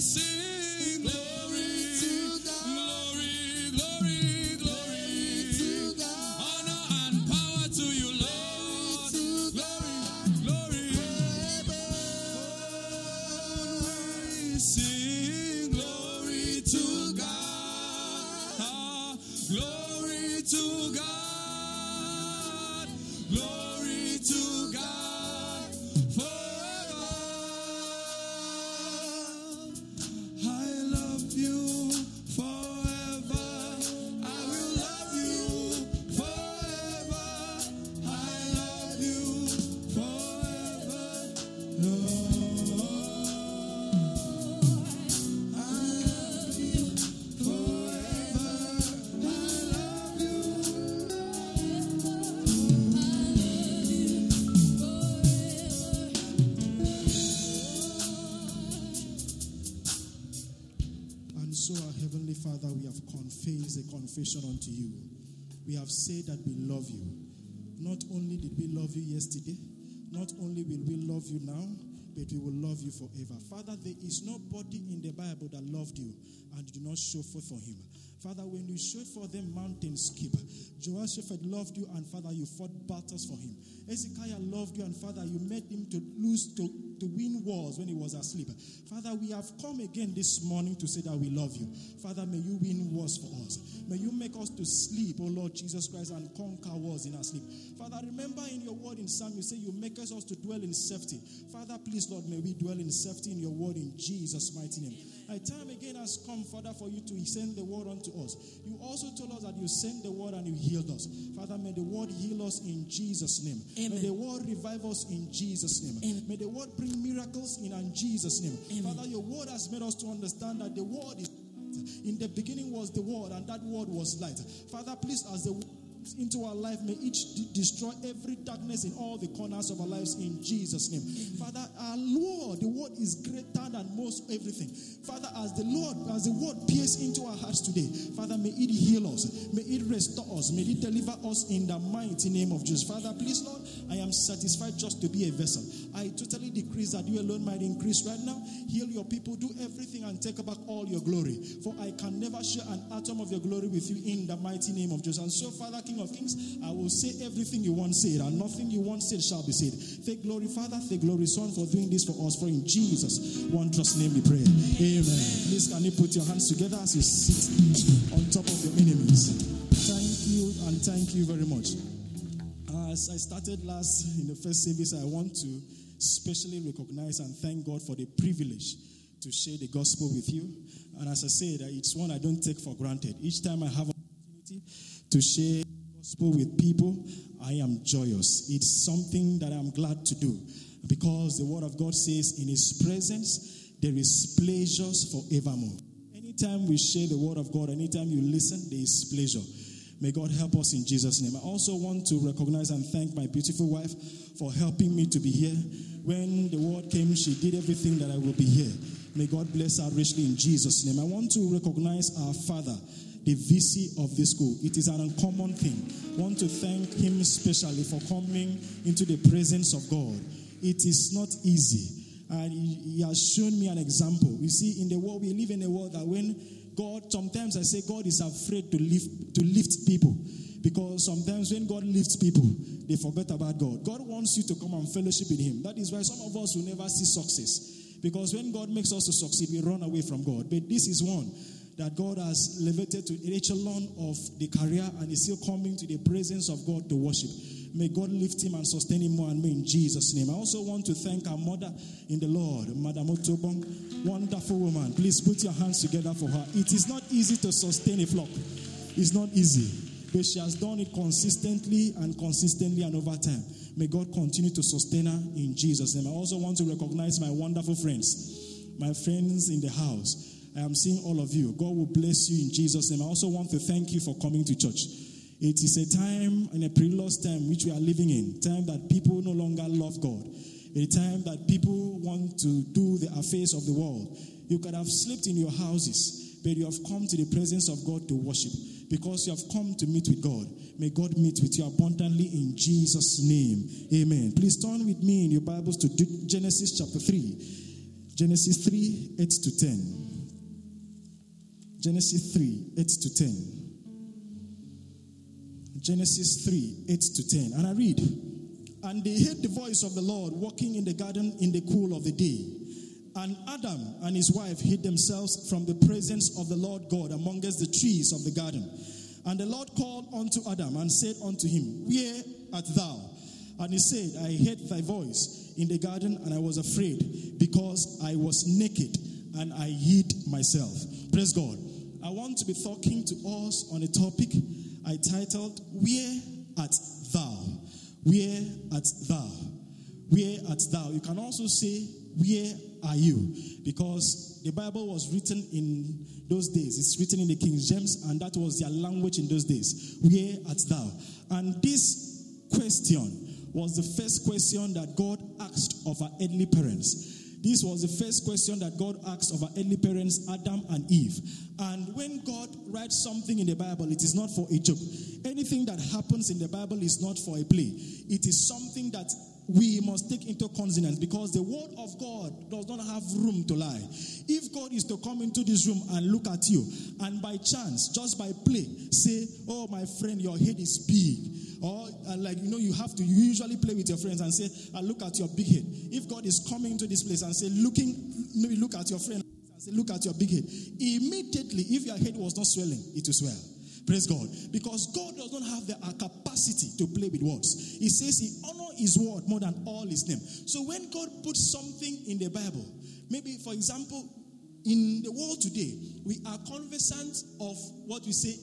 sing. Play. Unto you. We have said that we love you. Not only did we love you yesterday, not only will we love you now, but we will love you forever. Father, there is nobody in the Bible that loved you and you do not show forth for him. Father, when you showed for them mountains skip, Jehoshaphat loved you and Father, you fought battles for him. Ezekiah loved you and Father, you made him to lose, to, to win wars when he was asleep. Father, we have come again this morning to say that we love you. Father, may you win wars for us. May you make us to sleep, oh Lord Jesus Christ, and conquer wars in our sleep. Father, remember in your word in Psalm, you say you make us to dwell in safety. Father, please, Lord, may we dwell in safety in your word in Jesus' mighty name. A time again has come, Father, for you to send the word unto us. You also told us that you sent the word and you healed us. Father, may the word heal us in Jesus' name. Amen. May the word revive us in Jesus' name. Amen. May the word bring miracles in Jesus' name. Amen. Father, your word has made us to understand that the word is in the beginning was the word, and that word was light. Father, please, as the into our life. May each de- destroy every darkness in all the corners of our lives in Jesus' name. Father, our Lord, the word is greater than most everything. Father, as the Lord, as the word pierces into our hearts today, Father, may it heal us, may it restore us, may it deliver us in the mighty name of Jesus. Father, please, Lord, I am satisfied just to be a vessel. I totally decrease that you alone might increase right now. Heal your people, do everything, and take back all your glory. For I can never share an atom of your glory with you in the mighty name of Jesus. And so, Father, King of Kings, I will say everything you want said, and nothing you want said shall be said. Take glory, Father, take glory, Son, for doing this for us. For in Jesus' wondrous name we pray. Amen. Please, can you put your hands together as you sit on top of your enemies? Thank you, and thank you very much. As I started last in the first service, I want to specially recognize and thank God for the privilege to share the gospel with you. And as I said, it's one I don't take for granted. Each time I have an opportunity to share gospel with people, I am joyous. It's something that I'm glad to do because the word of God says, in his presence, there is pleasures forevermore. Anytime we share the word of God, anytime you listen, there is pleasure. May God help us in Jesus' name. I also want to recognize and thank my beautiful wife for helping me to be here. When the word came, she did everything that I will be here. May God bless her richly in Jesus' name. I want to recognize our father, the VC of this school. It is an uncommon thing. I want to thank him specially for coming into the presence of God. It is not easy. And he, he has shown me an example. You see, in the world, we live in a world that when God, sometimes I say God is afraid to lift to lift people. Because sometimes when God lifts people, they forget about God. God wants you to come and fellowship with Him. That is why some of us will never see success. Because when God makes us to succeed, we run away from God. But this is one that God has elevated to an echelon of the career and is still coming to the presence of God to worship. May God lift him and sustain him more and more in Jesus' name. I also want to thank our mother in the Lord, Madam Otobong, wonderful woman. Please put your hands together for her. It is not easy to sustain a flock. It's not easy, but she has done it consistently and consistently and over time. May God continue to sustain her in Jesus' name. I also want to recognize my wonderful friends, my friends in the house. I am seeing all of you. God will bless you in Jesus' name. I also want to thank you for coming to church. It is a time, in a perilous time, which we are living in, time that people no longer love God, a time that people want to do the affairs of the world. You could have slept in your houses, but you have come to the presence of God to worship because you have come to meet with God. May God meet with you abundantly in Jesus' name. Amen. Please turn with me in your Bibles to Genesis chapter 3. Genesis 3, 8 to 10. Genesis 3, 8 to 10. Genesis 3, 8 to 10. And I read, And they heard the voice of the Lord walking in the garden in the cool of the day. And Adam and his wife hid themselves from the presence of the Lord God amongst the trees of the garden. And the Lord called unto Adam and said unto him, Where art thou? And he said, I heard thy voice in the garden, and I was afraid because I was naked and I hid myself. Praise God. I want to be talking to us on a topic I titled, Where art thou? Where art thou? Where art thou? You can also say, Where are you? Because the Bible was written in those days. It's written in the King James, and that was their language in those days. Where art thou? And this question was the first question that God asked of our earthly parents. This was the first question that God asked of our early parents, Adam and Eve. And when God writes something in the Bible, it is not for a joke. Anything that happens in the Bible is not for a play, it is something that we must take into consonance because the word of God does not have room to lie. If God is to come into this room and look at you, and by chance, just by play, say, Oh, my friend, your head is big. Or, uh, like, you know, you have to usually play with your friends and say, I look at your big head. If God is coming into this place and say, looking, maybe look at your friend and say, Look at your big head. Immediately, if your head was not swelling, it will swell. Praise God. Because God does not have the uh, capacity to play with words. He says he honor his word more than all his name. So when God puts something in the Bible, maybe for example, in the world today, we are conversant of what we say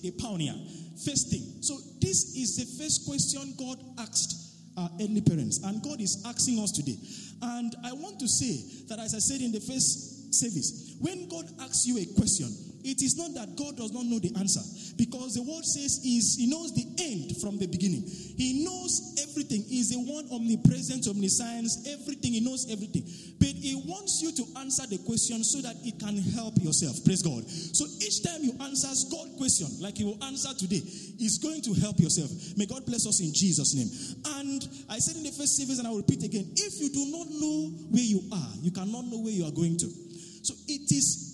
first thing. So this is the first question God asked our early parents, and God is asking us today. And I want to say that, as I said in the first service, when God asks you a question, it is not that God does not know the answer, because the word says is He knows the end from the beginning. He knows everything. He's the one omnipresent, omniscience, everything. He knows everything. But He wants you to answer the question so that it can help yourself. Praise God. So each time you answer God question, like He will answer today, is going to help yourself. May God bless us in Jesus' name. And I said in the first service, and I will repeat again: if you do not know where you are, you cannot know where you are going to. So it is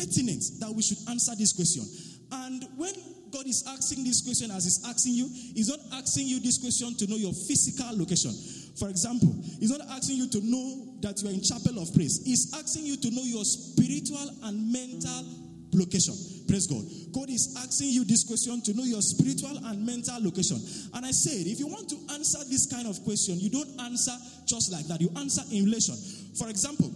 pertinent that we should answer this question. And when God is asking this question as He's asking you, He's not asking you this question to know your physical location. For example, He's not asking you to know that you are in chapel of praise. He's asking you to know your spiritual and mental location. Praise God. God is asking you this question to know your spiritual and mental location. And I said, if you want to answer this kind of question, you don't answer just like that. You answer in relation. For example,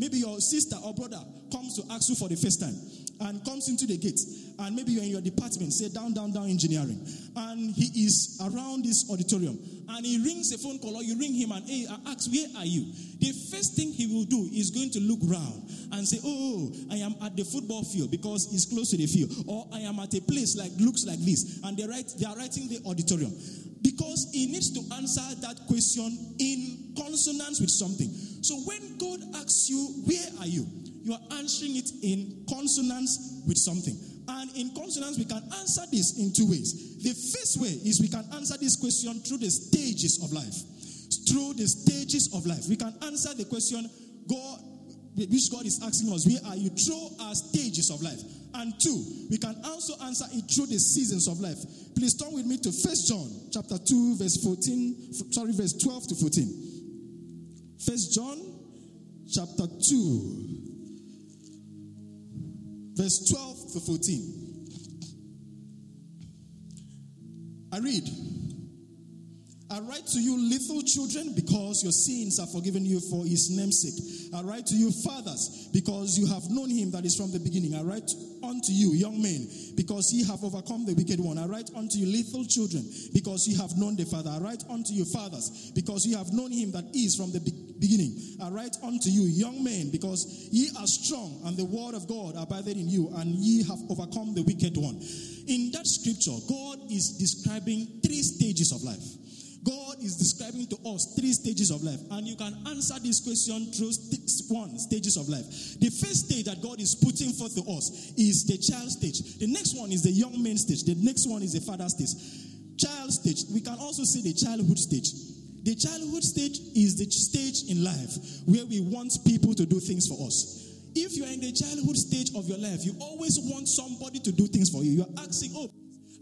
Maybe your sister or brother comes to ask you for the first time and comes into the gate, and maybe you're in your department, say down, down, down engineering, and he is around this auditorium, and he rings a phone call, or you ring him and hey, ask, Where are you? The first thing he will do is going to look round and say, Oh, I am at the football field because it's close to the field, or I am at a place like looks like this, and they write they are writing the auditorium because he needs to answer that question in consonance with something. So when God asks you, Where are you? You are answering it in consonance with something. And in consonance, we can answer this in two ways. The first way is we can answer this question through the stages of life. Through the stages of life. We can answer the question, God, which God is asking us, where are you? Through our stages of life. And two, we can also answer it through the seasons of life. Please turn with me to First John chapter 2, verse 14, sorry, verse 12 to 14. First John chapter 2, verse 12 to 14. I read. I write to you, little children, because your sins are forgiven you for his namesake. I write to you, fathers, because you have known him that is from the beginning. I write unto you, young men, because ye have overcome the wicked one. I write unto you, little children, because ye have known the Father. I write unto you, fathers, because ye have known him that is from the beginning. I write unto you, young men, because ye are strong, and the word of God abideth in you, and ye have overcome the wicked one. In that scripture, God is describing three stages of life. God is describing to us three stages of life, and you can answer this question through one stages of life. The first stage that God is putting forth to us is the child stage. The next one is the young man stage. The next one is the father stage. Child stage. We can also see the childhood stage. The childhood stage is the stage in life where we want people to do things for us. If you are in the childhood stage of your life, you always want somebody to do things for you. You are asking, oh,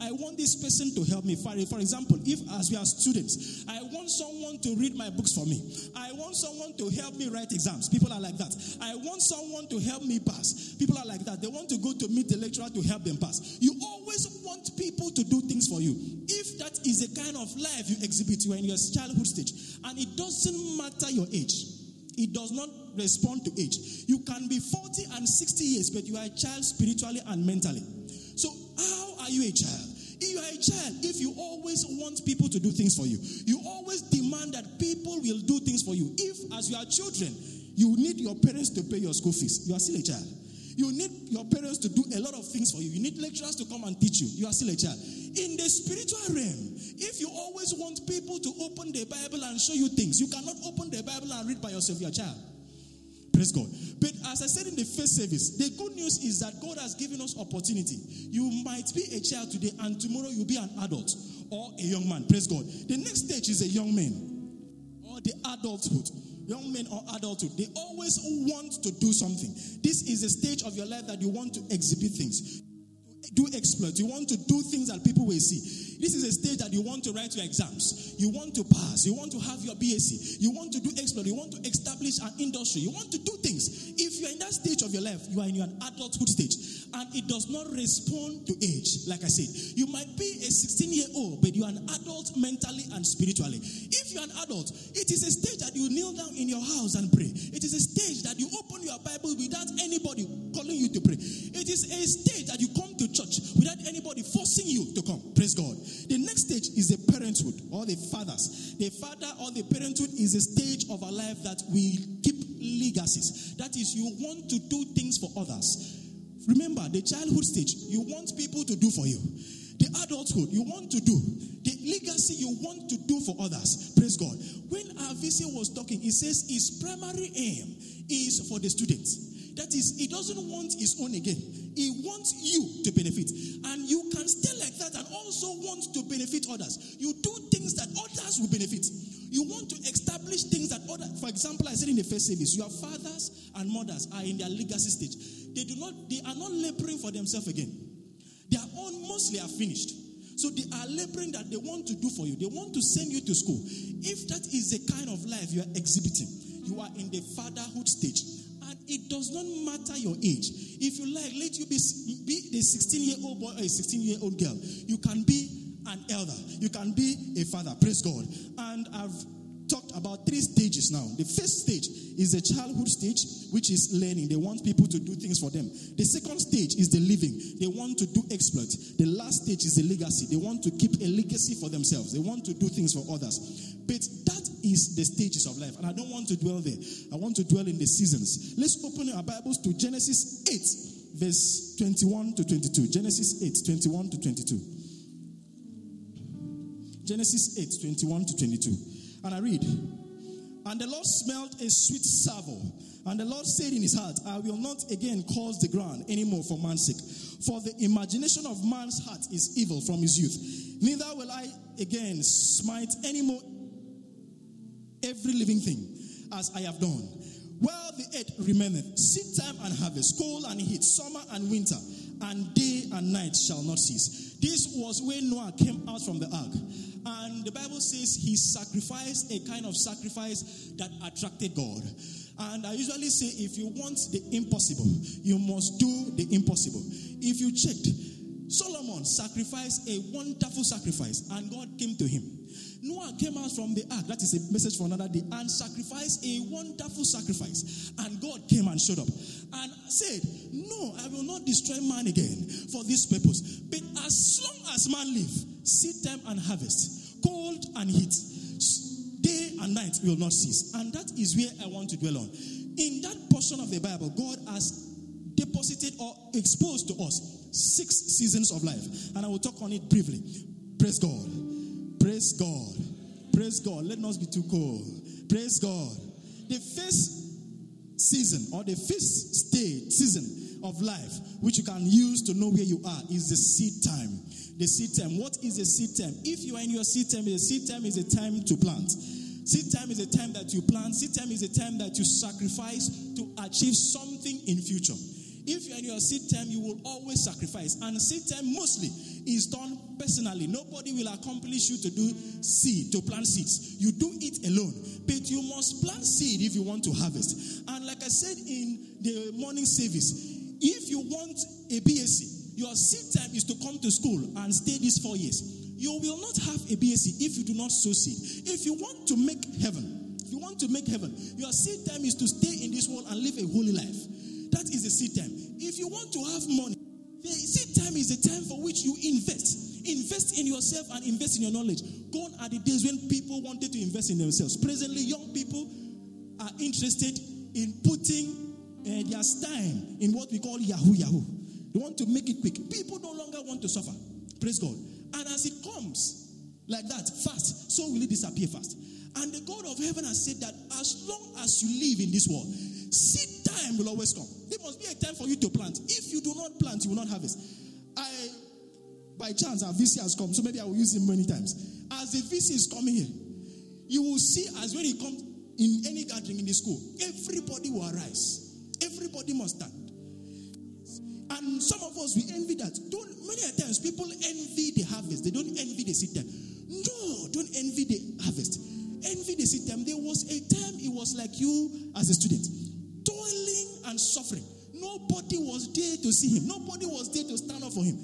I want this person to help me. For, for example, if as we are students, I want someone to read my books for me. I want someone to help me write exams. People are like that. I want someone to help me pass. People are like that. They want to go to meet the lecturer to help them pass. You always want people to do things for you. If that is the kind of life you exhibit when you're in your childhood stage, and it doesn't matter your age. It does not respond to age. You can be 40 and 60 years, but you are a child spiritually and mentally. So, how are you a child? You are a child, if you always want people to do things for you, you always demand that people will do things for you. If, as you are children, you need your parents to pay your school fees, you are still a child. You need your parents to do a lot of things for you. You need lecturers to come and teach you. You are still a child. In the spiritual realm, if you always want people to open the Bible and show you things, you cannot open the Bible and read by yourself, your child. Praise God. But as I said in the first service, the good news is that God has given us opportunity. You might be a child today, and tomorrow you'll be an adult or a young man. Praise God. The next stage is a young man or the adulthood. Young men or adulthood, they always want to do something. This is a stage of your life that you want to exhibit things do exploits. You want to do things that people will see. This is a stage that you want to write your exams. You want to pass. You want to have your BSc. You want to do exploit. You want to establish an industry. You want to do things. If you're in that stage of your life, you are in an adulthood stage and it does not respond to age. Like I said, you might be a 16 year old, but you are an adult mentally and spiritually. If you're an adult, it is a stage that you kneel down in your house and pray. It is a stage that you open your Bible without anybody calling you to pray. It is a stage that you come to church without anybody forcing you to come. Praise God. The fathers. The father or the parenthood is a stage of our life that we keep legacies. That is, you want to do things for others. Remember, the childhood stage, you want people to do for you. The adulthood, you want to do. The legacy, you want to do for others. Praise God. When VC was talking, he says his primary aim is for the students. That is, he doesn't want his own again. He wants you to benefit. And you can stay like that and also want to benefit others. You do things that others will benefit. You want to establish things that other, for example, I said in the first service, your fathers and mothers are in their legacy stage. They do not, they are not laboring for themselves again. Their own mostly are finished. So they are laboring that they want to do for you. They want to send you to school. If that is the kind of life you are exhibiting, you are in the fatherhood stage. And it does not matter your age. If you like, let you be, be the 16 year old boy or a 16 year old girl. You can be an elder. You can be a father. Praise God. And I've talked about three stages now. The first stage is the childhood stage, which is learning. They want people to do things for them. The second stage is the living. They want to do exploit. The last stage is the legacy. They want to keep a legacy for themselves. They want to do things for others. But that is the stages of life. And I don't want to dwell there. I want to dwell in the seasons. Let's open our Bibles to Genesis 8, verse 21 to 22. Genesis 8, 21 to 22. Genesis 8, 21 to 22. And I read, And the Lord smelled a sweet savour. And the Lord said in his heart, I will not again cause the ground anymore for man's sake. For the imagination of man's heart is evil from his youth. Neither will I again smite any more every living thing as I have done. While the earth remaineth, seed time and harvest, cold and heat, summer and winter, and day and night shall not cease. This was when Noah came out from the ark. And the Bible says he sacrificed a kind of sacrifice that attracted God. And I usually say if you want the impossible, you must do the impossible. If you checked, Solomon sacrificed a wonderful sacrifice, and God came to him. Noah came out from the ark, that is a message for another day, and sacrificed a wonderful sacrifice. And God came and showed up and said, No, I will not destroy man again for this purpose. But as long as man live, seed time and harvest, cold and heat, day and night will not cease. And that is where I want to dwell on. In that portion of the Bible, God has deposited or exposed to us six seasons of life. And I will talk on it briefly. Praise God. Praise God. Praise God. Let not be too cold. Praise God. The first season or the first stage season of life, which you can use to know where you are, is the seed time. The seed time. What is a seed time? If you are in your seed time, the seed time is a time to plant. Seed time is a time that you plant. Seed time is a time that you sacrifice to achieve something in future. If you're in your seed time, you will always sacrifice. And seed time mostly is done personally. Nobody will accomplish you to do seed, to plant seeds. You do it alone. But you must plant seed if you want to harvest. And like I said in the morning service, if you want a BSc, your seed time is to come to school and stay these four years. You will not have a BSc if you do not sow seed. If you want to make heaven, if you want to make heaven, your seed time is to stay in this world and live a holy life. That is the seed time. If you want to have money, the seed time is the time for which you invest. Invest in yourself and invest in your knowledge. Gone are the days when people wanted to invest in themselves. Presently, young people are interested in putting uh, there's time in what we call Yahoo Yahoo. They want to make it quick. People no longer want to suffer. Praise God. And as it comes like that, fast, so will it disappear fast. And the God of heaven has said that as long as you live in this world, seed time will always come. There must be a time for you to plant. If you do not plant, you will not harvest. By chance, our VC has come, so maybe I will use him many times. As the VC is coming here, you will see as when he comes in any gathering in the school, everybody will arise. Everybody must stand. And some of us we envy that. Don't many times people envy the harvest. They don't envy the seed time. No, don't envy the harvest. Envy the seed time. There was a time it was like you as a student, toiling and suffering. Nobody was there to see him. Nobody was there to stand up for him.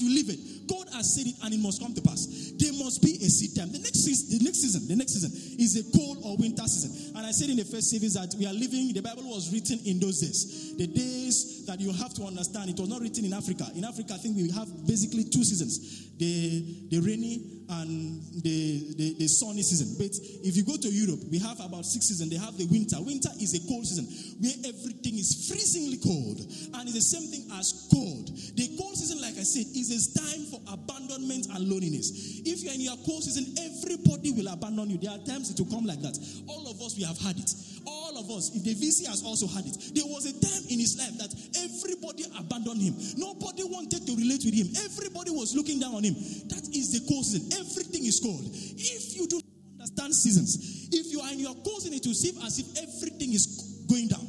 You live it. God has said it and it must come to pass. There must be a seed time. The next season, the next season, the next season is a cold or winter season. And I said in the first service that we are living, the Bible was written in those days. The days that you have to understand, it was not written in Africa. In Africa, I think we have basically two seasons the, the rainy and the, the, the, sunny season. But if you go to Europe, we have about six seasons. They have the winter. Winter is a cold season where everything is freezingly cold. And it's the same thing as cold. The cold season, like I said, is a time for abandonment and loneliness. If you're in your cold season, everybody will abandon you. There are times it will come like that. All of us, we have had it. All of us, if the VC has also had it, there was a time in his life that everybody abandoned him. Nobody wanted to relate with him. Everybody was looking down on him. That is the cold season. Everything is cold. If you do not understand seasons, if you are in your cold season, it will seem as if everything is going down.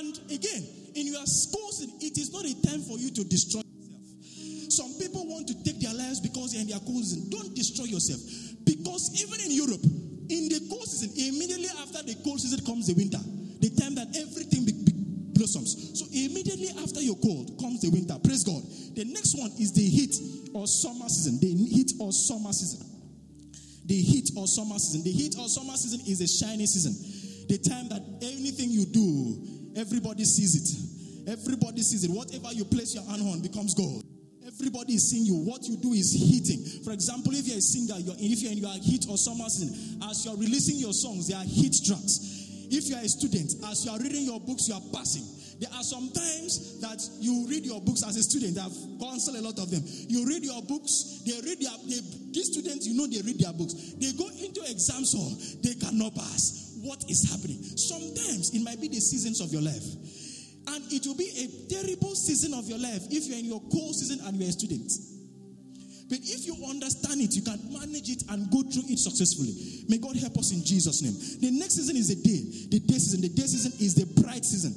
And again, in your cold season, it is not a time for you to destroy yourself. Some people want to take their lives because they're in their cold season. Don't destroy yourself. Because even in Europe, in the cold season, immediately after the cold season comes the winter, the time that everything be, be blossoms. So immediately after your cold comes the winter. Praise God. The next one is the heat or summer season. The heat or summer season. The heat or summer season. The heat or summer season is a shiny season. The time that anything you do, everybody sees it. Everybody sees it. Whatever you place your hand on becomes gold. Everybody is seeing you. What you do is hitting. For example, if you're a singer, you're, if you're in your hit or summer season, as you're releasing your songs, there are hit tracks. If you are a student, as you are reading your books, you are passing. There are some times that you read your books as a student. I've counseled a lot of them. You read your books, they read their, they, these students, you know, they read their books. They go into exams hall, they cannot pass. What is happening? Sometimes it might be the seasons of your life. It will be a terrible season of your life if you're in your cold season and you're a student. But if you understand it, you can manage it and go through it successfully. May God help us in Jesus' name. The next season is the day. The day season. The day season is the bright season.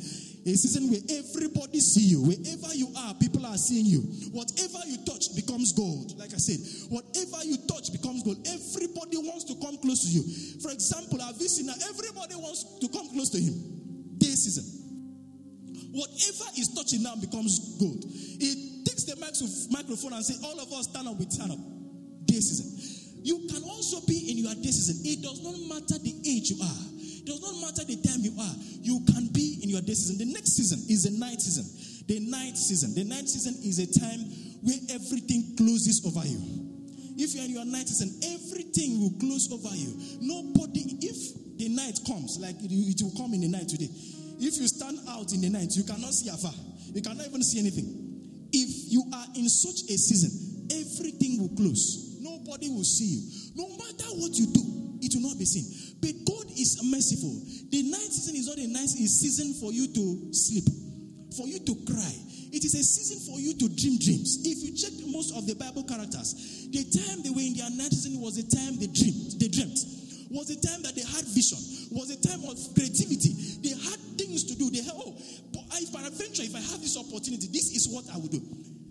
A season where everybody see you. Wherever you are, people are seeing you. Whatever you touch becomes gold. Like I said, whatever you touch becomes gold. Everybody wants to come close to you. For example, seen that everybody wants to come close to him? Day season. Whatever is touching now becomes gold. It takes the microphone and say, All of us stand up, we stand up. Day season. You can also be in your day season. It does not matter the age you are, it does not matter the time you are. You can be in your day season. The next season is the night season. The night season. The night season is a time where everything closes over you. If you're in your night season, everything will close over you. Nobody, if the night comes, like it will come in the night today, if you stand out in the night, you cannot see afar. You cannot even see anything. If you are in such a season, everything will close. Nobody will see you. No matter what you do, it will not be seen. But God is merciful. The night season is not a nice season for you to sleep, for you to cry. It is a season for you to dream dreams. If you check most of the Bible characters, the time they were in their night season was the time they dreamed. They dreamt. Was the time that they had vision. Was the time of creativity. They had, oh, but if I adventure, if I have this opportunity, this is what I will do.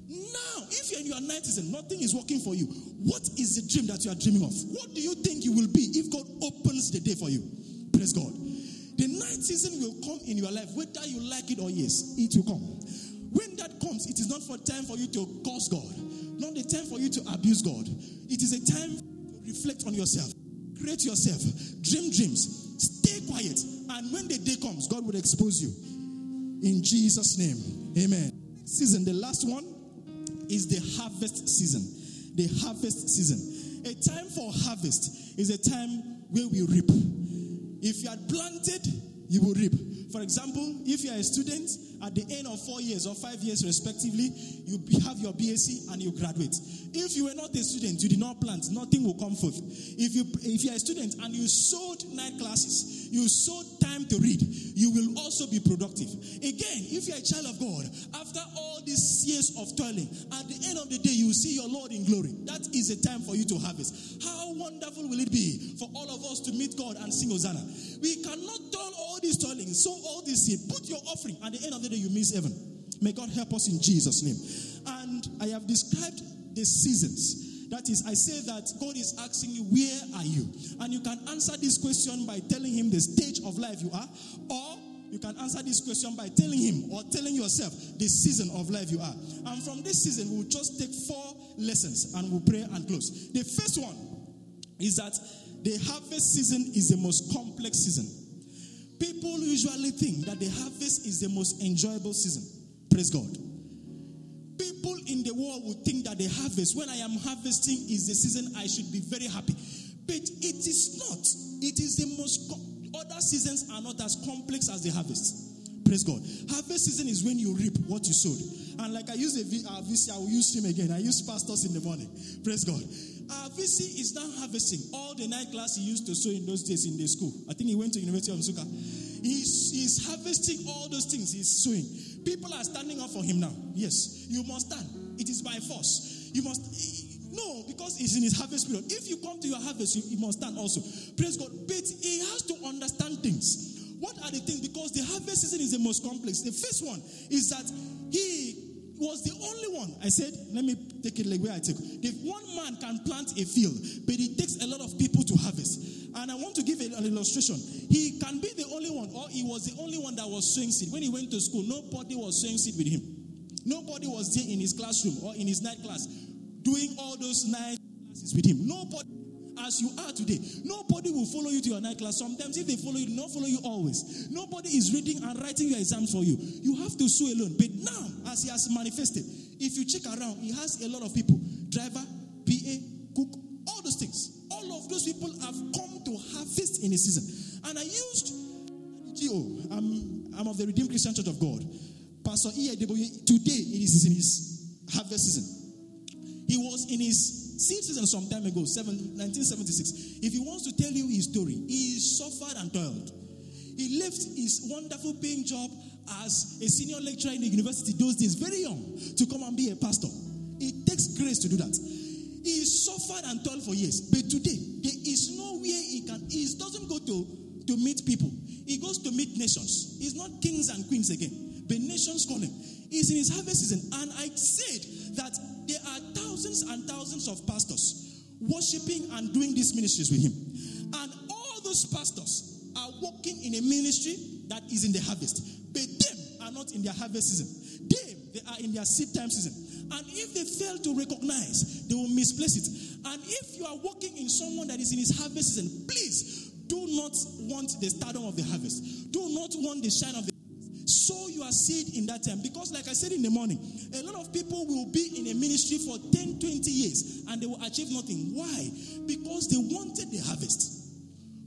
Now, if you're in your night season, nothing is working for you. What is the dream that you are dreaming of? What do you think you will be if God opens the day for you? Praise God. The night season will come in your life, whether you like it or yes, it will come. When that comes, it is not for time for you to curse God, not the time for you to abuse God. It is a time to reflect on yourself, create yourself, dream dreams, stay quiet, and when the day comes, God will expose you. In Jesus' name, Amen. Season, the last one is the harvest season. the harvest season. A time for harvest is a time where we reap. If you had planted, you will reap. For example, if you are a student, at the end of four years or five years, respectively, you have your BSc and you graduate. If you were not a student, you did not plant, nothing will come forth. If you if you are a student and you sowed night classes, you sowed time to read, you will also be productive. Again, if you are a child of God, after all these years of toiling, at the end of the day, you will see your Lord in glory. That is a time for you to harvest. How wonderful will it be for all of us to meet God and sing Hosanna? We cannot turn all these toiling, sow all this seed, put your offering. At the end of the you miss heaven. May God help us in Jesus' name. And I have described the seasons. That is, I say that God is asking you, Where are you? And you can answer this question by telling Him the stage of life you are, or you can answer this question by telling Him or telling yourself the season of life you are. And from this season, we'll just take four lessons and we'll pray and close. The first one is that the harvest season is the most complex season. People usually think that the harvest is the most enjoyable season. Praise God. People in the world would think that the harvest, when I am harvesting, is the season I should be very happy. But it is not. It is the most, other seasons are not as complex as the harvest. Praise God. Harvest season is when you reap what you sowed. And like I use a uh, VC, I will use him again. I use pastors in the morning. Praise God. Uh, Our VC is now harvesting all the night class he used to sow in those days in the school. I think he went to University of Nsukka. He's, he's harvesting all those things he's sowing. People are standing up for him now. Yes, you must stand. It is by force. You must. No, because it's in his harvest period. If you come to your harvest, you, you must stand also. Praise God. But he has to understand things. What are the things? Because the harvest season is the most complex. The first one is that he was the only one. I said, let me take it like where I take. If one man can plant a field, but it takes a lot of people to harvest. And I want to give an illustration. He can be the only one, or he was the only one that was sowing seed. When he went to school, nobody was sowing seed with him. Nobody was there in his classroom or in his night class doing all those night classes with him. Nobody as you are today. Nobody will follow you to your night class. Sometimes, if they follow you, not follow you always. Nobody is reading and writing your exams for you. You have to sue alone. But now, as he has manifested, if you check around, he has a lot of people driver, PA, cook, all those things. All of those people have come to harvest in a season. And I used GO, I'm, I'm of the Redeemed Christian Church of God. Pastor EIW, today it is in his harvest season. He was in his seed season some time ago, 1976. If he wants to tell you his story, he suffered and toiled. He left his wonderful paying job as a senior lecturer in the university those days, very young, to come and be a pastor. It takes grace to do that. He suffered and toiled for years. But today, there is no way he can, he doesn't go to, to meet people. He goes to meet nations. He's not kings and queens again, but nations call him. He's in his harvest season. And I said that there are thousands and thousands of pastors worshiping and doing these ministries with him. And all those pastors are working in a ministry that is in the harvest. But them are not in their harvest season. Them, they are in their seed time season. And if they fail to recognize, they will misplace it. And if you are working in someone that is in his harvest season, please do not want the stardom of the harvest. Do not want the shine of the sow your seed in that time. Because, like I said in the morning, a lot of people will be in a ministry for 10, 20 years and they will achieve nothing. Why? Because they wanted the harvest.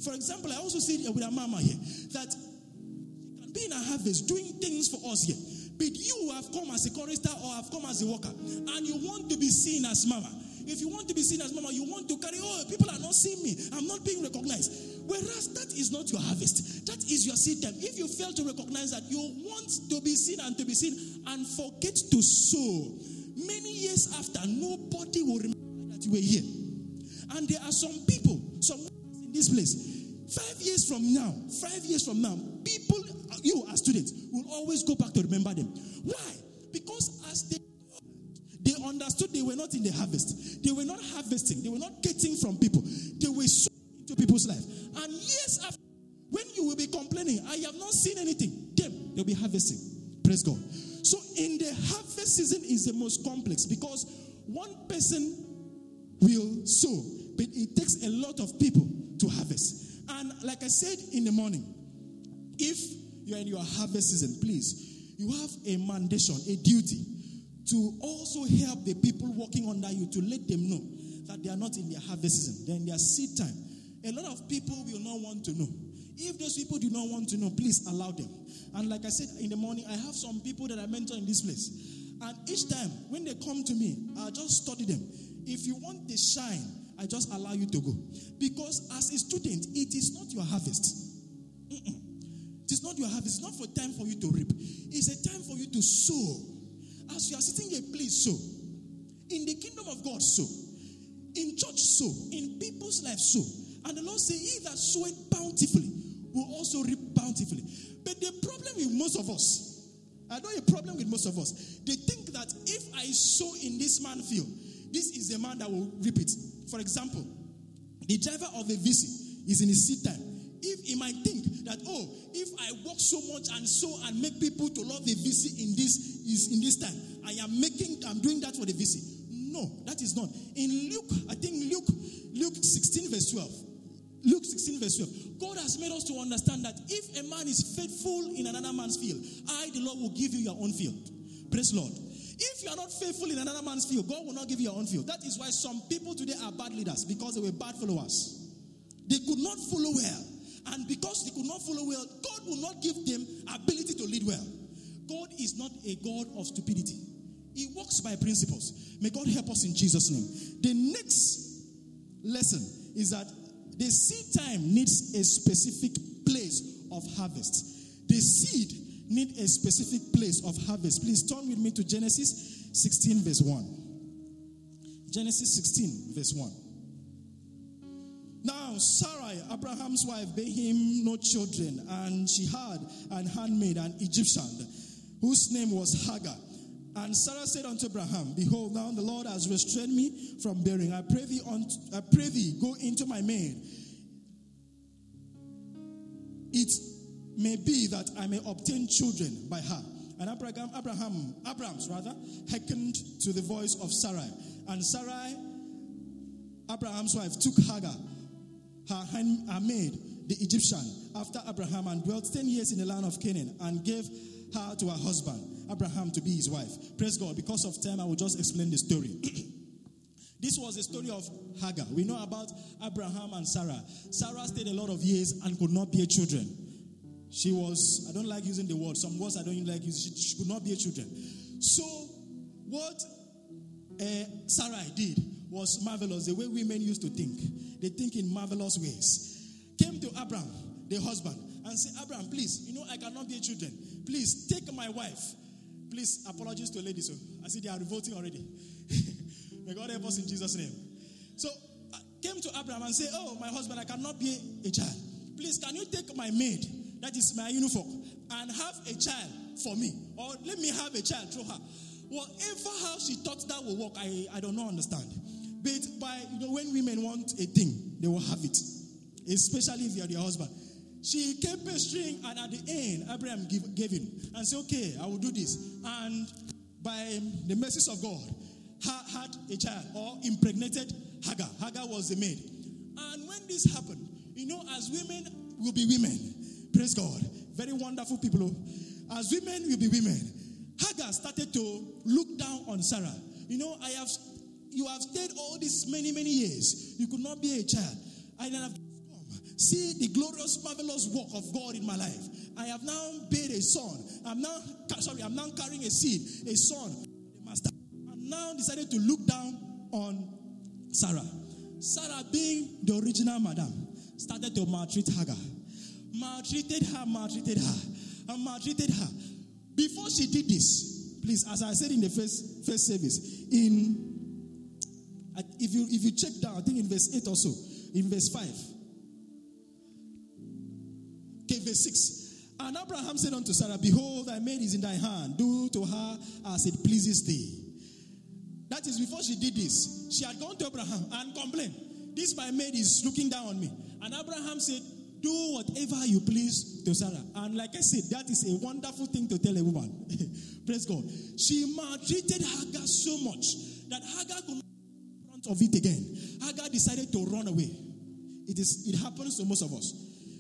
For example, I also said with a mama here that she can be in a harvest doing things for us here. But you have come as a chorister or have come as a worker and you want to be seen as mama. If you want to be seen as mama, you want to carry, oh, people are not seeing me. I'm not being recognized. Whereas that is not your harvest. That is your seed time. If you fail to recognize that you want to be seen and to be seen and forget to sow, many years after, nobody will remember that you were here. And there are some people, some in this place, five years from now, five years from now, people, you as students, will always go back to remember them. Why? Because as they they understood they were not in the harvest. They were not harvesting. They were not getting from people. They were sowing into people's life. And years after, when you will be complaining, I have not seen anything, them, they'll be harvesting. Praise God. So in the harvest season is the most complex because one person will sow, but it takes a lot of people to harvest. And like I said in the morning, if you're in your harvest season, please, you have a mandation, a duty to also help the people working under you to let them know that they are not in their harvest season, they're in their seed time. A lot of people will not want to know. If those people do not want to know, please allow them. And like I said in the morning, I have some people that I mentor in this place. And each time when they come to me, I just study them. If you want the shine, I just allow you to go. Because as a student, it is not your harvest. Mm-mm. It is not your harvest. It's not for time for you to reap. It's a time for you to sow. As you are sitting here, please sow. In the kingdom of God, sow. In church, sow. In people's lives, sow. And the Lord said, He that soweth bountifully will also reap bountifully. But the problem with most of us, I know a problem with most of us, they think that if I sow in this man field, this is the man that will reap it. For example, the driver of the VC is in his seed time. If he might think that, oh, if I work so much and so and make people to love the VC in this is in this time, I am making, I'm doing that for the VC. No, that is not. In Luke, I think Luke, Luke 16, verse 12. Luke 16, verse 12. God has made us to understand that if a man is faithful in another man's field, I, the Lord, will give you your own field. Praise Lord. If you are not faithful in another man's field, God will not give you your own field. That is why some people today are bad leaders because they were bad followers. They could not follow well. And because they could not follow well, God will not give them ability to lead well. God is not a God of stupidity. He works by principles. May God help us in Jesus' name. The next lesson is that the seed time needs a specific place of harvest. The seed need a specific place of harvest. Please turn with me to Genesis 16, verse 1. Genesis 16, verse 1. Now, Sarai, Abraham's wife, bare him no children, and she had an handmaid, an Egyptian, whose name was Hagar. And Sarah said unto Abraham, Behold, now the Lord has restrained me from bearing. I pray thee, unto, I pray thee, go into my maid. It may be that I may obtain children by her. And Abraham, Abraham, Abrams rather, hearkened to the voice of Sarai. And Sarai, Abraham's wife, took Hagar, her, hand, the Egyptian, after Abraham, and dwelt ten years in the land of Canaan, and gave her to her husband, Abraham, to be his wife. Praise God. Because of time, I will just explain the story. this was the story of Hagar. We know about Abraham and Sarah. Sarah stayed a lot of years and could not bear children. She was, I don't like using the word, some words I don't like using, she, she could not bear children. So, what uh, Sarah did was marvelous, the way women used to think. They think in marvelous ways. Came to Abraham, the husband, and said, Abraham, please, you know, I cannot bear children. Please take my wife. Please, apologies to ladies. So I see they are revolting already. May God help us in Jesus' name. So, I came to Abraham and said, Oh, my husband, I cannot be a child. Please, can you take my maid, that is my uniform, and have a child for me? Or let me have a child through her. Whatever how she thought that will work, I, I don't know understand. But by you know, when women want a thing, they will have it. Especially if you are their husband. She kept pestering, and at the end, Abraham give, gave in and said, Okay, I will do this. And by the mercies of God, ha- had a child or impregnated Hagar. Hagar was the maid. And when this happened, you know, as women will be women, praise God, very wonderful people. As women will be women, Hagar started to look down on Sarah. You know, I have, you have stayed all these many, many years. You could not be a child. I have come. See the glorious, marvelous work of God in my life. I have now bear a son. I'm now, sorry, I'm now carrying a seed, a son, master. And now decided to look down on Sarah. Sarah, being the original madam, started to maltreat Hagar. Maltreated her, maltreated her, and maltreated her. Before she did this, please, as I said in the first, first service, in if you if you check down, I think in verse 8 or so, in verse 5. Okay, verse 6. And Abraham said unto Sarah, Behold, thy maid is in thy hand. Do to her as it pleases thee. That is before she did this. She had gone to Abraham and complained. This my maid is looking down on me. And Abraham said, Do whatever you please to Sarah. And like I said, that is a wonderful thing to tell a woman. Praise God. She maltreated Hagar so much that Hagar could of it again. Hagar decided to run away. It is it happens to most of us.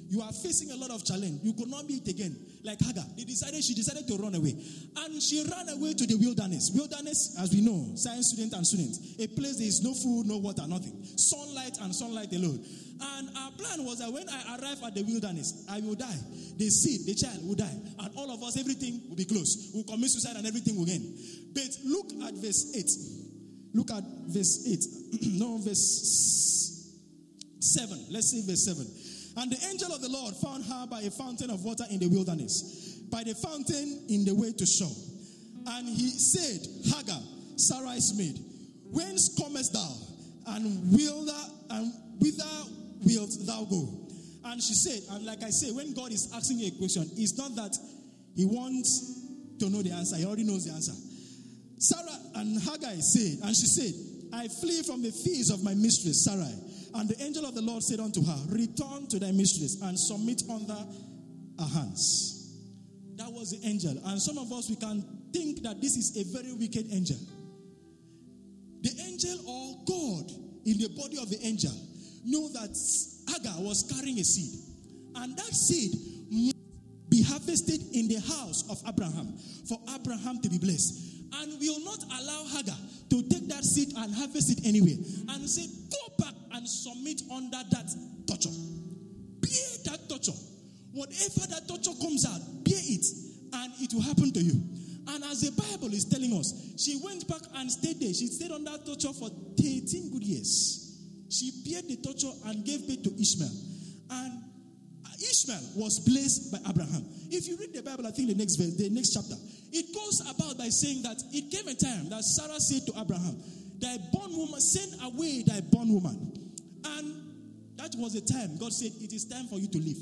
You are facing a lot of challenge. You could not meet again. Like Hagar, they decided she decided to run away, and she ran away to the wilderness. Wilderness, as we know, science student and students, a place there is no food, no water, nothing, sunlight and sunlight alone. And our plan was that when I arrive at the wilderness, I will die. The seed, the child will die, and all of us, everything will be closed. We'll commit suicide, and everything will end. But look at verse eight. Look at verse 8. no, verse 7. Let's see verse 7. And the angel of the Lord found her by a fountain of water in the wilderness, by the fountain in the way to Shur. And he said, Hagar, Sarai's maid, whence comest thou? And whither, and whither wilt thou go? And she said, and like I say, when God is asking a question, it's not that he wants to know the answer, he already knows the answer. Sarah and Hagar said, and she said, I flee from the fears of my mistress, Sarai. And the angel of the Lord said unto her, Return to thy mistress and submit under her hands. That was the angel. And some of us, we can think that this is a very wicked angel. The angel or God in the body of the angel know that Hagar was carrying a seed. And that seed must be harvested in the house of Abraham for Abraham to be blessed and will not allow Hagar to take that seed and harvest it anyway. And say, go back and submit under that torture. Bear that torture. Whatever that torture comes out, bear it, and it will happen to you. And as the Bible is telling us, she went back and stayed there. She stayed under torture for 13 good years. She bear the torture and gave birth to Ishmael. And Ishmael was blessed by Abraham. If you read the Bible, I think the next verse, the next chapter, it goes about by saying that it came a time that Sarah said to Abraham, Thy born woman, send away thy born woman. And that was the time God said, It is time for you to leave.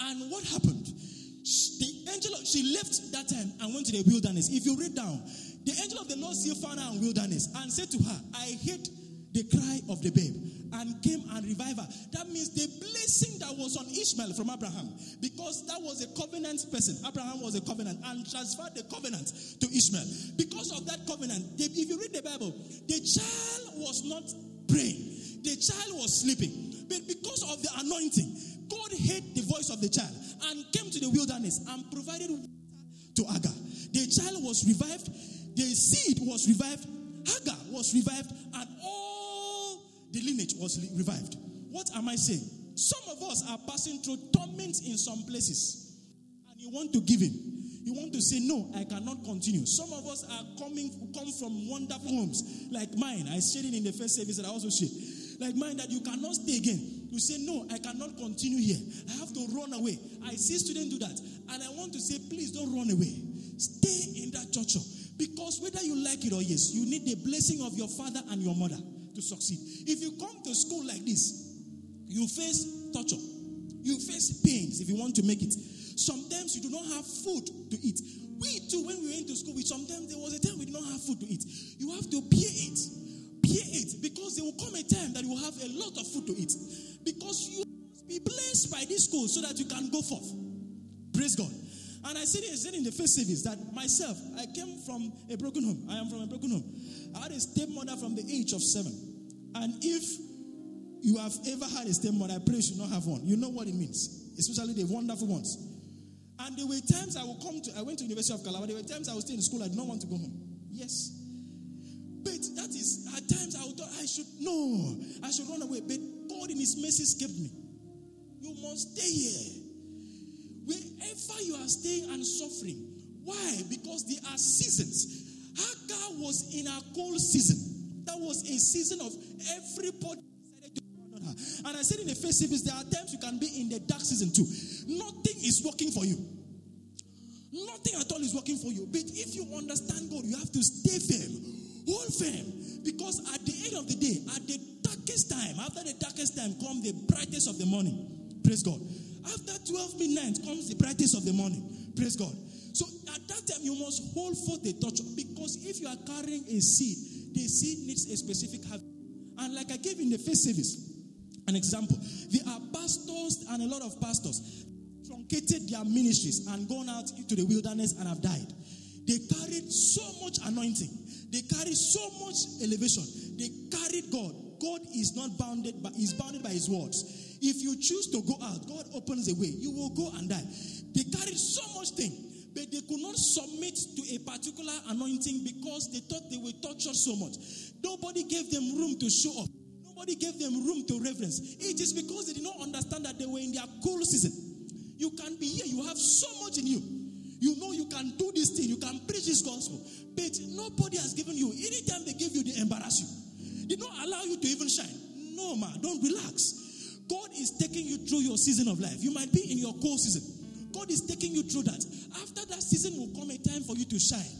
And what happened? The angel, she left that time and went to the wilderness. If you read down, the angel of the Lord still found her in wilderness and said to her, I hate the cry of the babe and came and revived her. That means the blessing that was on Ishmael from Abraham, because that was a covenant person. Abraham was a covenant and transferred the covenant to Ishmael. Because of that covenant, if you read the Bible, the child was not praying, the child was sleeping. But because of the anointing, God heard the voice of the child and came to the wilderness and provided water to Agar. The child was revived, the seed was revived, Hagar was revived, and all the lineage was revived. What am I saying? Some of us are passing through torment in some places, and you want to give in. You want to say, No, I cannot continue. Some of us are coming come from wonderful homes, like mine. I shared it in the first service, that I also shared. Like mine, that you cannot stay again. You say, No, I cannot continue here. I have to run away. I see students do that. And I want to say, Please don't run away. Stay in that church. Because whether you like it or yes, you need the blessing of your father and your mother to succeed. If you come to school like this, you face torture, you face pains if you want to make it. Sometimes you do not have food to eat. We too, when we went to school, we sometimes there was a time we did not have food to eat. You have to bear it. Bear it because there will come a time that you will have a lot of food to eat. Because you must be blessed by this school so that you can go forth. Praise God. And I said, said in the first service that myself, I came from a broken home. I am from a broken home. I had a stepmother from the age of seven. And if you have ever had a stepmother, I pray you should not have one. You know what it means, especially the wonderful ones. And there were times I would come to, I went to University of Calabar. There were times I would stay in school, I did not want to go home. Yes. But that is, at times I thought I should, no, I should run away. But God in His mercy kept me. You must stay here. Wherever you are staying and suffering, why? Because there are seasons. Hagar was in a cold season. That was a season of everybody decided to abandon her. And I said in the first service, there are times you can be in the dark season too. Nothing is working for you. Nothing at all is working for you. But if you understand God, you have to stay firm. Hold firm. Because at the end of the day, at the darkest time, after the darkest time, come the brightest of the morning. Praise God. After 12 midnight comes the brightest of the morning. Praise God. So at that time, you must hold forth the torch because if you are carrying a seed, the seed needs a specific habit. And like I gave in the first service, an example, there are pastors and a lot of pastors truncated their ministries and gone out into the wilderness and have died. They carried so much anointing. They carried so much elevation. They carried God. God is not bounded, but is bounded by His words. If you choose to go out, God opens a way. You will go and die. They carried so much thing, but they could not submit to a particular anointing because they thought they were tortured so much. Nobody gave them room to show up. Nobody gave them room to reverence. It is because they did not understand that they were in their cool season. You can be here, you have so much in you. You know you can do this thing, you can preach this gospel, but nobody has given you. Anytime they give you, they embarrass you. They don't allow you to even shine. No, man, don't relax. God is taking you through your season of life. You might be in your cold season. God is taking you through that. After that season will come a time for you to shine.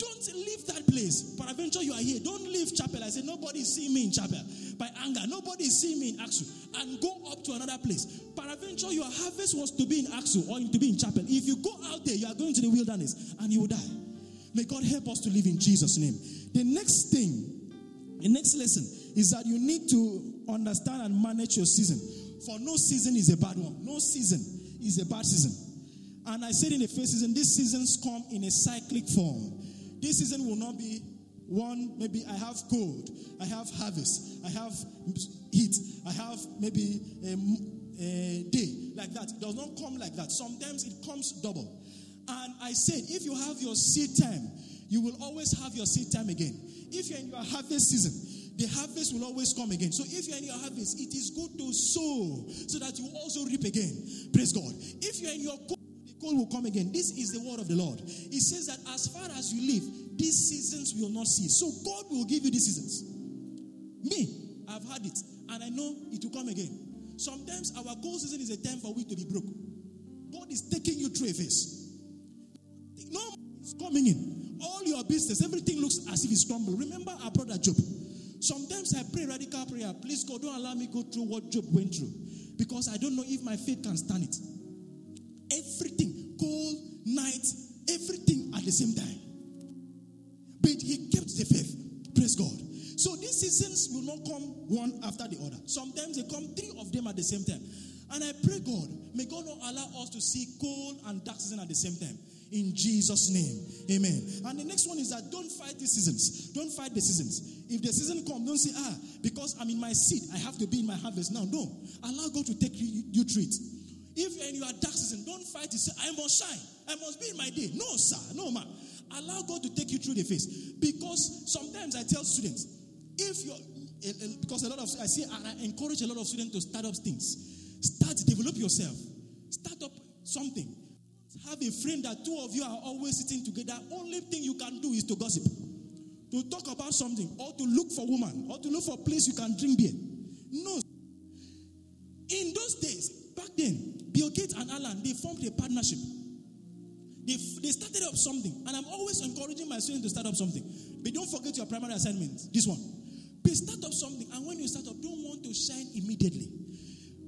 Don't leave that place. Peradventure, you are here. Don't leave chapel. I say, nobody seeing me in chapel by anger. Nobody seeing me in Axu. And go up to another place. Peradventure, your harvest was to be in Axu or to be in chapel. If you go out there, you are going to the wilderness and you will die. May God help us to live in Jesus' name. The next thing, the next lesson is that you need to understand and manage your season. For no season is a bad one. No season is a bad season. And I said in the first season, these seasons come in a cyclic form. This season will not be one, maybe I have cold, I have harvest, I have heat, I have maybe a, a day like that. It does not come like that. Sometimes it comes double. And I said, if you have your seed time, you will always have your seed time again. If you're in your harvest season, the harvest will always come again. So if you're in your harvest, it is good to sow so that you also reap again. Praise God. If you're in your cold, the cold will come again. This is the word of the Lord. It says that as far as you live, these seasons will not cease. So God will give you these seasons. Me, I've had it, and I know it will come again. Sometimes our cold season is a time for we to be broke. God is taking you through a phase. No, it's coming in. All your business, everything looks as if it's crumbling. Remember our brother Job. Sometimes I pray radical prayer. Please, God, don't allow me go through what Job went through. Because I don't know if my faith can stand it. Everything, cold, night, everything at the same time. But he kept the faith. Praise God. So these seasons will not come one after the other. Sometimes they come three of them at the same time. And I pray God, may God not allow us to see cold and dark season at the same time in Jesus' name. Amen. And the next one is that don't fight the seasons. Don't fight the seasons. If the season comes, don't say, ah, because I'm in my seat, I have to be in my harvest now. No. Allow God to take you, you through it. If in your dark season, don't fight it. Say, I must shine. I must be in my day. No, sir. No, man. Allow God to take you through the phase. Because sometimes I tell students, if you're, because a lot of, I see, and I encourage a lot of students to start up things. Start, develop yourself. Start up something have a friend that two of you are always sitting together, only thing you can do is to gossip, to talk about something, or to look for woman, or to look for place you can drink beer. No. In those days, back then, Bill Gates and Alan, they formed a partnership. They, they started up something, and I'm always encouraging my students to start up something. But don't forget your primary assignment, this one. But start up something, and when you start up, don't want to shine immediately.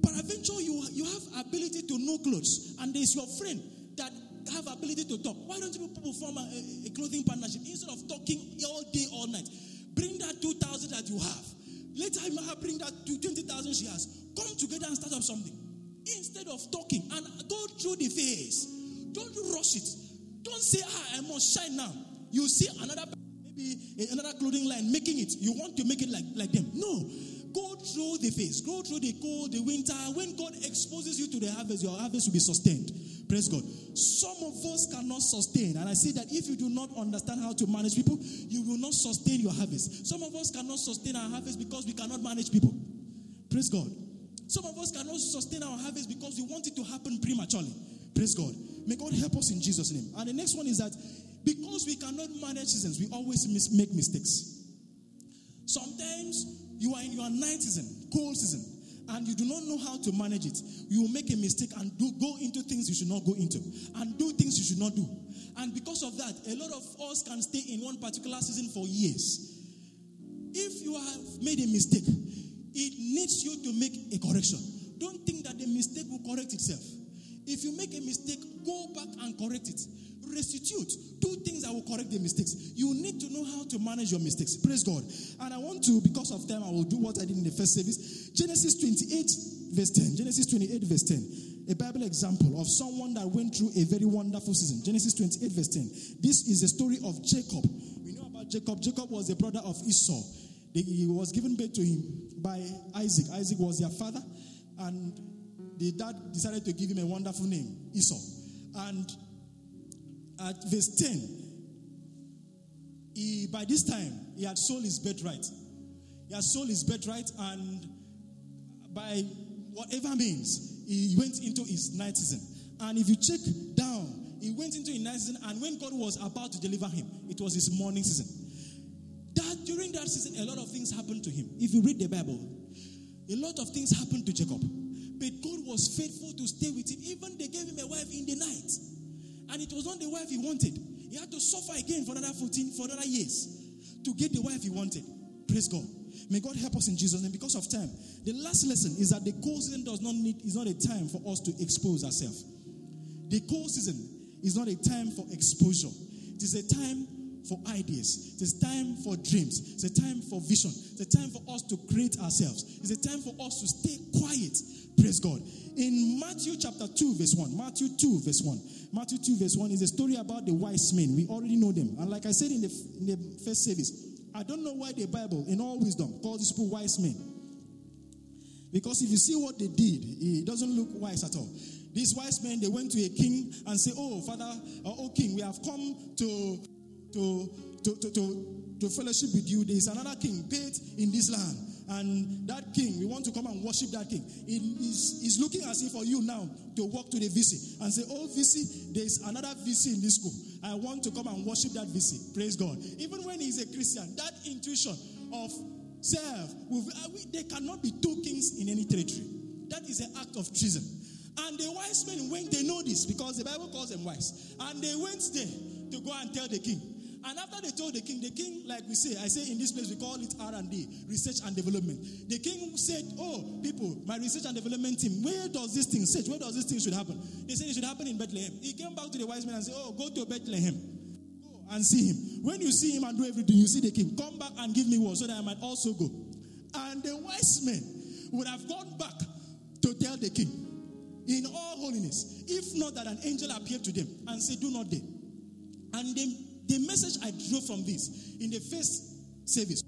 But eventually, you, you have ability to know clothes, and there's your friend have ability to talk. Why don't you people form a, a, clothing partnership instead of talking all day, all night? Bring that 2,000 that you have. Later, you might bring that to 20,000 she has. Come together and start up something. Instead of talking and go through the phase. Don't rush it. Don't say, ah, I must shine now. You see another, maybe another clothing line making it. You want to make it like, like them. No. Go through the phase. Go through the cold, the winter. When God exposes you to the harvest, your harvest will be sustained. Praise God. Some of us cannot sustain. And I say that if you do not understand how to manage people, you will not sustain your harvest. Some of us cannot sustain our harvest because we cannot manage people. Praise God. Some of us cannot sustain our harvest because we want it to happen prematurely. Praise God. May God help us in Jesus' name. And the next one is that because we cannot manage seasons, we always mis- make mistakes. Sometimes you are in your night season, cold season and you do not know how to manage it, you will make a mistake and do, go into things you should not go into and do things you should not do. And because of that, a lot of us can stay in one particular season for years. If you have made a mistake, it needs you to make a correction. Don't think that the mistake will correct itself. If you make a mistake, go back and correct it restitute. Do things that will correct the mistakes. You need to know how to manage your mistakes. Praise God. And I want to, because of time, I will do what I did in the first service. Genesis 28, verse 10. Genesis 28, verse 10. A Bible example of someone that went through a very wonderful season. Genesis 28, verse 10. This is the story of Jacob. We know about Jacob. Jacob was the brother of Esau. He was given birth to him by Isaac. Isaac was their father. and the dad decided to give him a wonderful name, Esau. And at verse 10, he, by this time, he had sold his birthright. He had sold his birthright, and by whatever means, he went into his night season. And if you check down, he went into his night season, and when God was about to deliver him, it was his morning season. That during that season, a lot of things happened to him. If you read the Bible, a lot of things happened to Jacob. But God was faithful to stay with him. Even they gave him a wife in the night. And it was not the wife he wanted. He had to suffer again for another 14, for another years to get the wife he wanted. Praise God. May God help us in Jesus' name. Because of time, the last lesson is that the cold season does not need is not a time for us to expose ourselves. The cold season is not a time for exposure. It is a time for ideas. It's time for dreams. It's a time for vision. It's a time for us to create ourselves. It's a time for us to stay quiet. Praise God. In Matthew chapter 2, verse 1, Matthew 2, verse 1, Matthew 2, verse 1 is a story about the wise men. We already know them. And like I said in the, in the first service, I don't know why the Bible, in all wisdom, calls these people wise men. Because if you see what they did, it doesn't look wise at all. These wise men, they went to a king and say, Oh, Father, uh, oh, King, we have come to to, to, to, to, to fellowship with you. There is another king paid in this land. And that king, we want to come and worship that king. He's, he's looking as if for you now to walk to the VC and say, Oh, VC, there is another VC in this school. I want to come and worship that VC. Praise God. Even when he's a Christian, that intuition of self, uh, they cannot be two kings in any territory. That is an act of treason. And the wise men went, they know this because the Bible calls them wise. And they went there to go and tell the king. And after they told the king, the king, like we say, I say in this place we call it R&D, research and development. The king said, "Oh, people, my research and development team, where does this thing sit? Where does this thing should happen?" They said it should happen in Bethlehem. He came back to the wise men and said, "Oh, go to Bethlehem." Go and see him. When you see him and do everything, you see the king. Come back and give me word so that I might also go. And the wise men would have gone back to tell the king in all holiness, if not that an angel appeared to them and said, Do not dare. And then the message I drew from this in the first service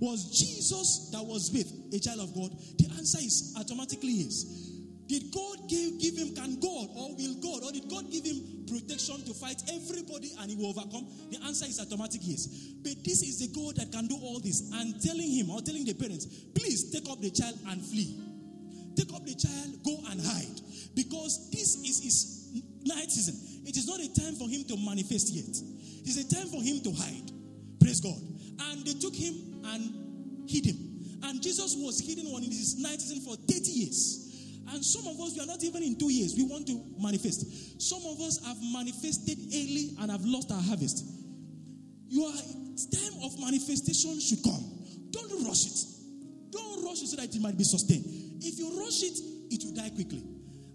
was Jesus that was with a child of God? The answer is automatically yes. Did God give, give him, can God or will God, or did God give him protection to fight everybody and he will overcome? The answer is automatic yes. But this is the God that can do all this and telling him or telling the parents, please take up the child and flee. Take up the child, go and hide. Because this is his night season. It is not a time for him to manifest yet. It's a time for him to hide. Praise God. And they took him and hid him. And Jesus was hidden on his night season for 30 years. And some of us, we are not even in two years. We want to manifest. Some of us have manifested early and have lost our harvest. Your time of manifestation should come. Don't rush it. Don't rush it so that it might be sustained. If you rush it, it will die quickly.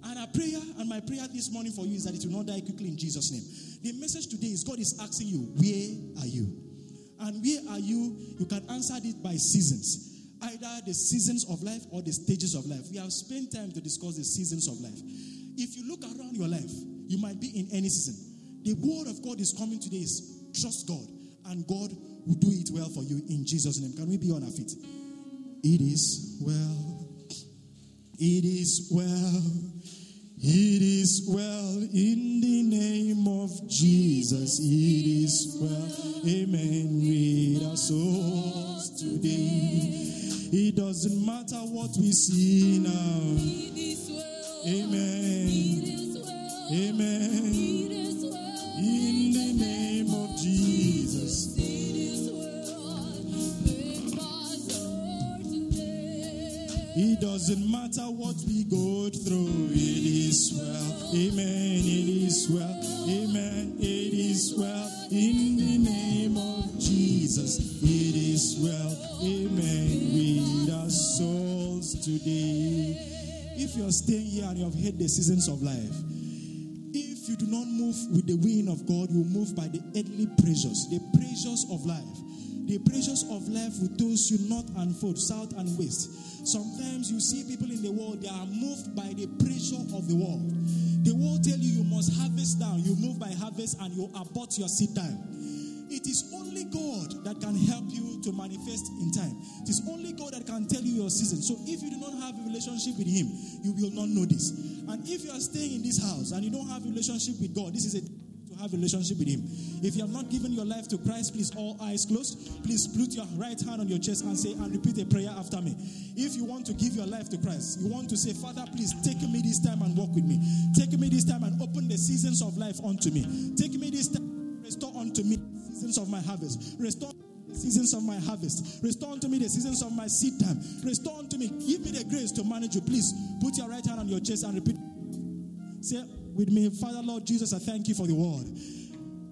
And our prayer and my prayer this morning for you is that it will not die quickly in Jesus' name. The message today is God is asking you, Where are you? And where are you? You can answer it by seasons either the seasons of life or the stages of life. We have spent time to discuss the seasons of life. If you look around your life, you might be in any season. The word of God is coming today is trust God, and God will do it well for you in Jesus' name. Can we be on our feet? It is well. It is well. It is well in the name of Jesus. It is well. Amen. With our souls today. It doesn't matter what we see now. Amen. Amen. In the name of Jesus. It doesn't matter what we go If you're staying here and you have had the seasons of life, if you do not move with the wind of God, you move by the earthly pressures, the pressures of life. The pressures of life will toss you north and south, south and west. Sometimes you see people in the world, they are moved by the pressure of the world. The world tell you you must harvest now. You move by harvest and you abort your seed time. It is only God that can help you to manifest in time. It is only God that can tell you your season. So if you do not have a relationship with Him, you will not know this. And if you are staying in this house and you don't have a relationship with God, this is a to have a relationship with Him. If you have not given your life to Christ, please all eyes closed. Please put your right hand on your chest and say and repeat a prayer after me. If you want to give your life to Christ, you want to say, Father, please take me this time and walk with me. Take me this time and open the seasons of life unto me. Take me this time, restore unto me seasons of my harvest. Restore the seasons of my harvest. Restore unto me the seasons of my seed time. Restore unto me. Give me the grace to manage you. Please put your right hand on your chest and repeat. Say with me, Father Lord Jesus, I thank you for the word.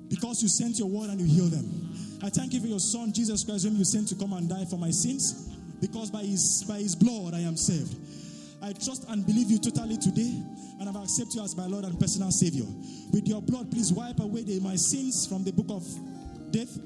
Because you sent your word and you heal them. I thank you for your son Jesus Christ, whom you sent to come and die for my sins. Because by his by his blood I am saved. I trust and believe you totally today, and I accept you as my Lord and personal Savior. With your blood, please wipe away the, my sins from the book of death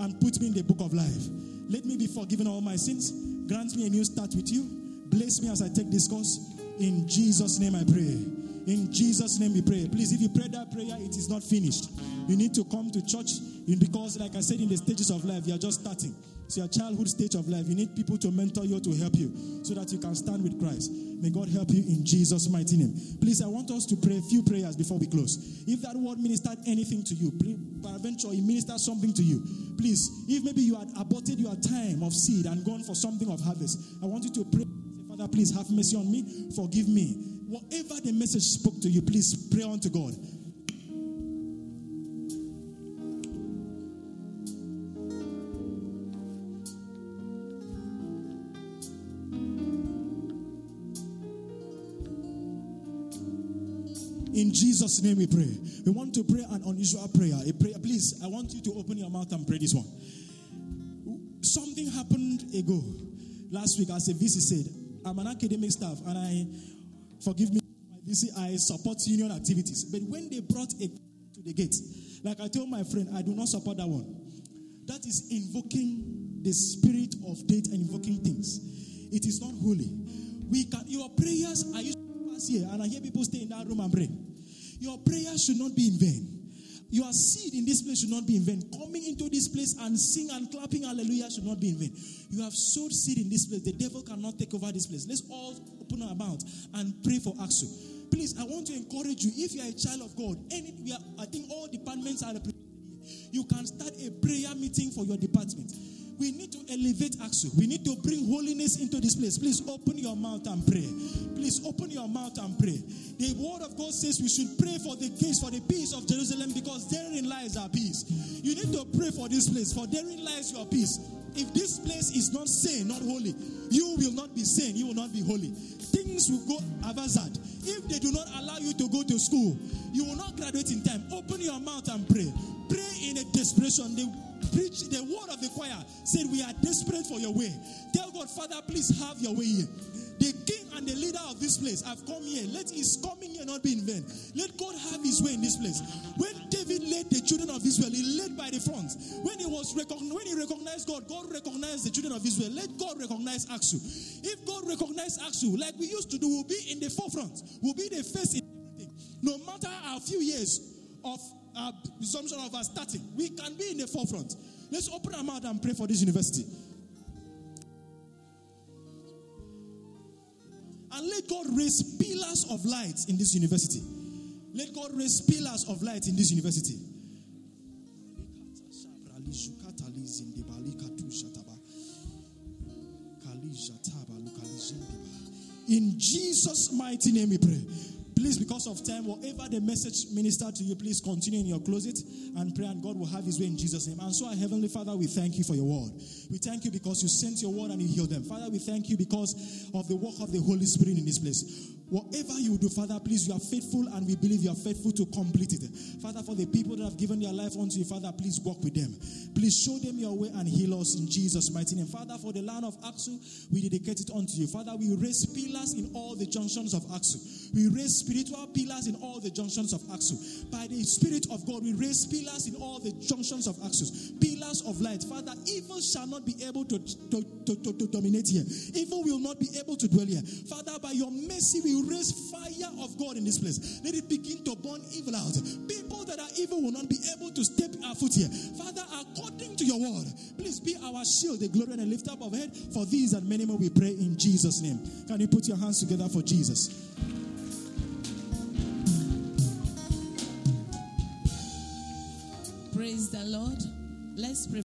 and put me in the book of life. Let me be forgiven all my sins. Grant me a new start with you. Bless me as I take this course. In Jesus' name I pray. In Jesus' name we pray. Please, if you pray that prayer, it is not finished. You need to come to church because, like I said, in the stages of life, you are just starting. It's your childhood stage of life. You need people to mentor you to help you so that you can stand with Christ. May God help you in Jesus' mighty name. Please, I want us to pray a few prayers before we close. If that word ministered anything to you, peradventure it ministered something to you, please, if maybe you had aborted your time of seed and gone for something of harvest, I want you to pray. Father, please have mercy on me, forgive me. Whatever the message spoke to you, please pray unto God. In Jesus' name we pray. We want to pray an unusual prayer. A prayer, please. I want you to open your mouth and pray this one. Something happened ago last week, as a VC said. I'm an academic staff, and I forgive me, my VC, I support union activities. But when they brought a to the gate, like I told my friend, I do not support that one. That is invoking the spirit of death and invoking things. It is not holy. We can your prayers are used here, and I hear people stay in that room and pray. Your prayer should not be in vain. Your seed in this place should not be in vain. Coming into this place and sing and clapping hallelujah should not be in vain. You have sowed seed in this place. The devil cannot take over this place. Let's all open our mouth and pray for AXU. Please, I want to encourage you. If you are a child of God, any, we are, I think all departments are. You can start a prayer meeting for your department. We need to elevate AXU. We need to bring holiness into this place. Please open your mouth and pray. Please open your mouth and pray. The word of God says we should pray for the case, for the peace of Jerusalem, because therein lies our peace. You need to pray for this place, for therein lies your peace. If this place is not sane, not holy, you will not be sane, you will not be holy. Things will go avazad. If they do not allow you to go to school, you will not graduate in time. Open your mouth and pray. Pray in a desperation. They preach the word of the choir said we are desperate for your way tell god father please have your way here the king and the leader of this place have come here. Let his coming here not be in vain. Let god have his way in this place. When david led the children of israel he led by the front. When he was recogn- when he recognized god god recognized the children of israel. Let god recognize AXU if god recognized AXU like we used to do we'll be in the forefront. We'll be the first in everything. No matter our few years of uh, our presumption of our starting. We can be in the forefront. Let's open our mouth and pray for this university. Let God raise pillars of light in this university. Let God raise pillars of light in this university. In Jesus' mighty name we pray. Please, because of time, whatever the message ministered to you, please continue in your closet and pray, and God will have His way in Jesus' name. And so, our Heavenly Father, we thank you for your word. We thank you because you sent your word and you healed them. Father, we thank you because of the work of the Holy Spirit in this place. Whatever you do, Father, please, you are faithful and we believe you are faithful to complete it. Father, for the people that have given their life unto you, Father, please walk with them. Please show them your way and heal us in Jesus' mighty name. Father, for the land of AXU, we dedicate it unto you. Father, we raise pillars in all the junctions of AXU. We raise spiritual pillars in all the junctions of AXU. By the Spirit of God, we raise pillars in all the junctions of AXU. Pillars of light. Father, evil shall not be able to, to, to, to, to dominate here. Evil will not be able to dwell here. Father, by your mercy, we raise fire of God in this place. Let it begin to burn evil out. People that are evil will not be able to step our foot here. Father, according to your word, please be our shield, the glory and the lift up of head. For these and many more we pray in Jesus' name. Can you put your hands together for Jesus? Praise the Lord. Let's pray.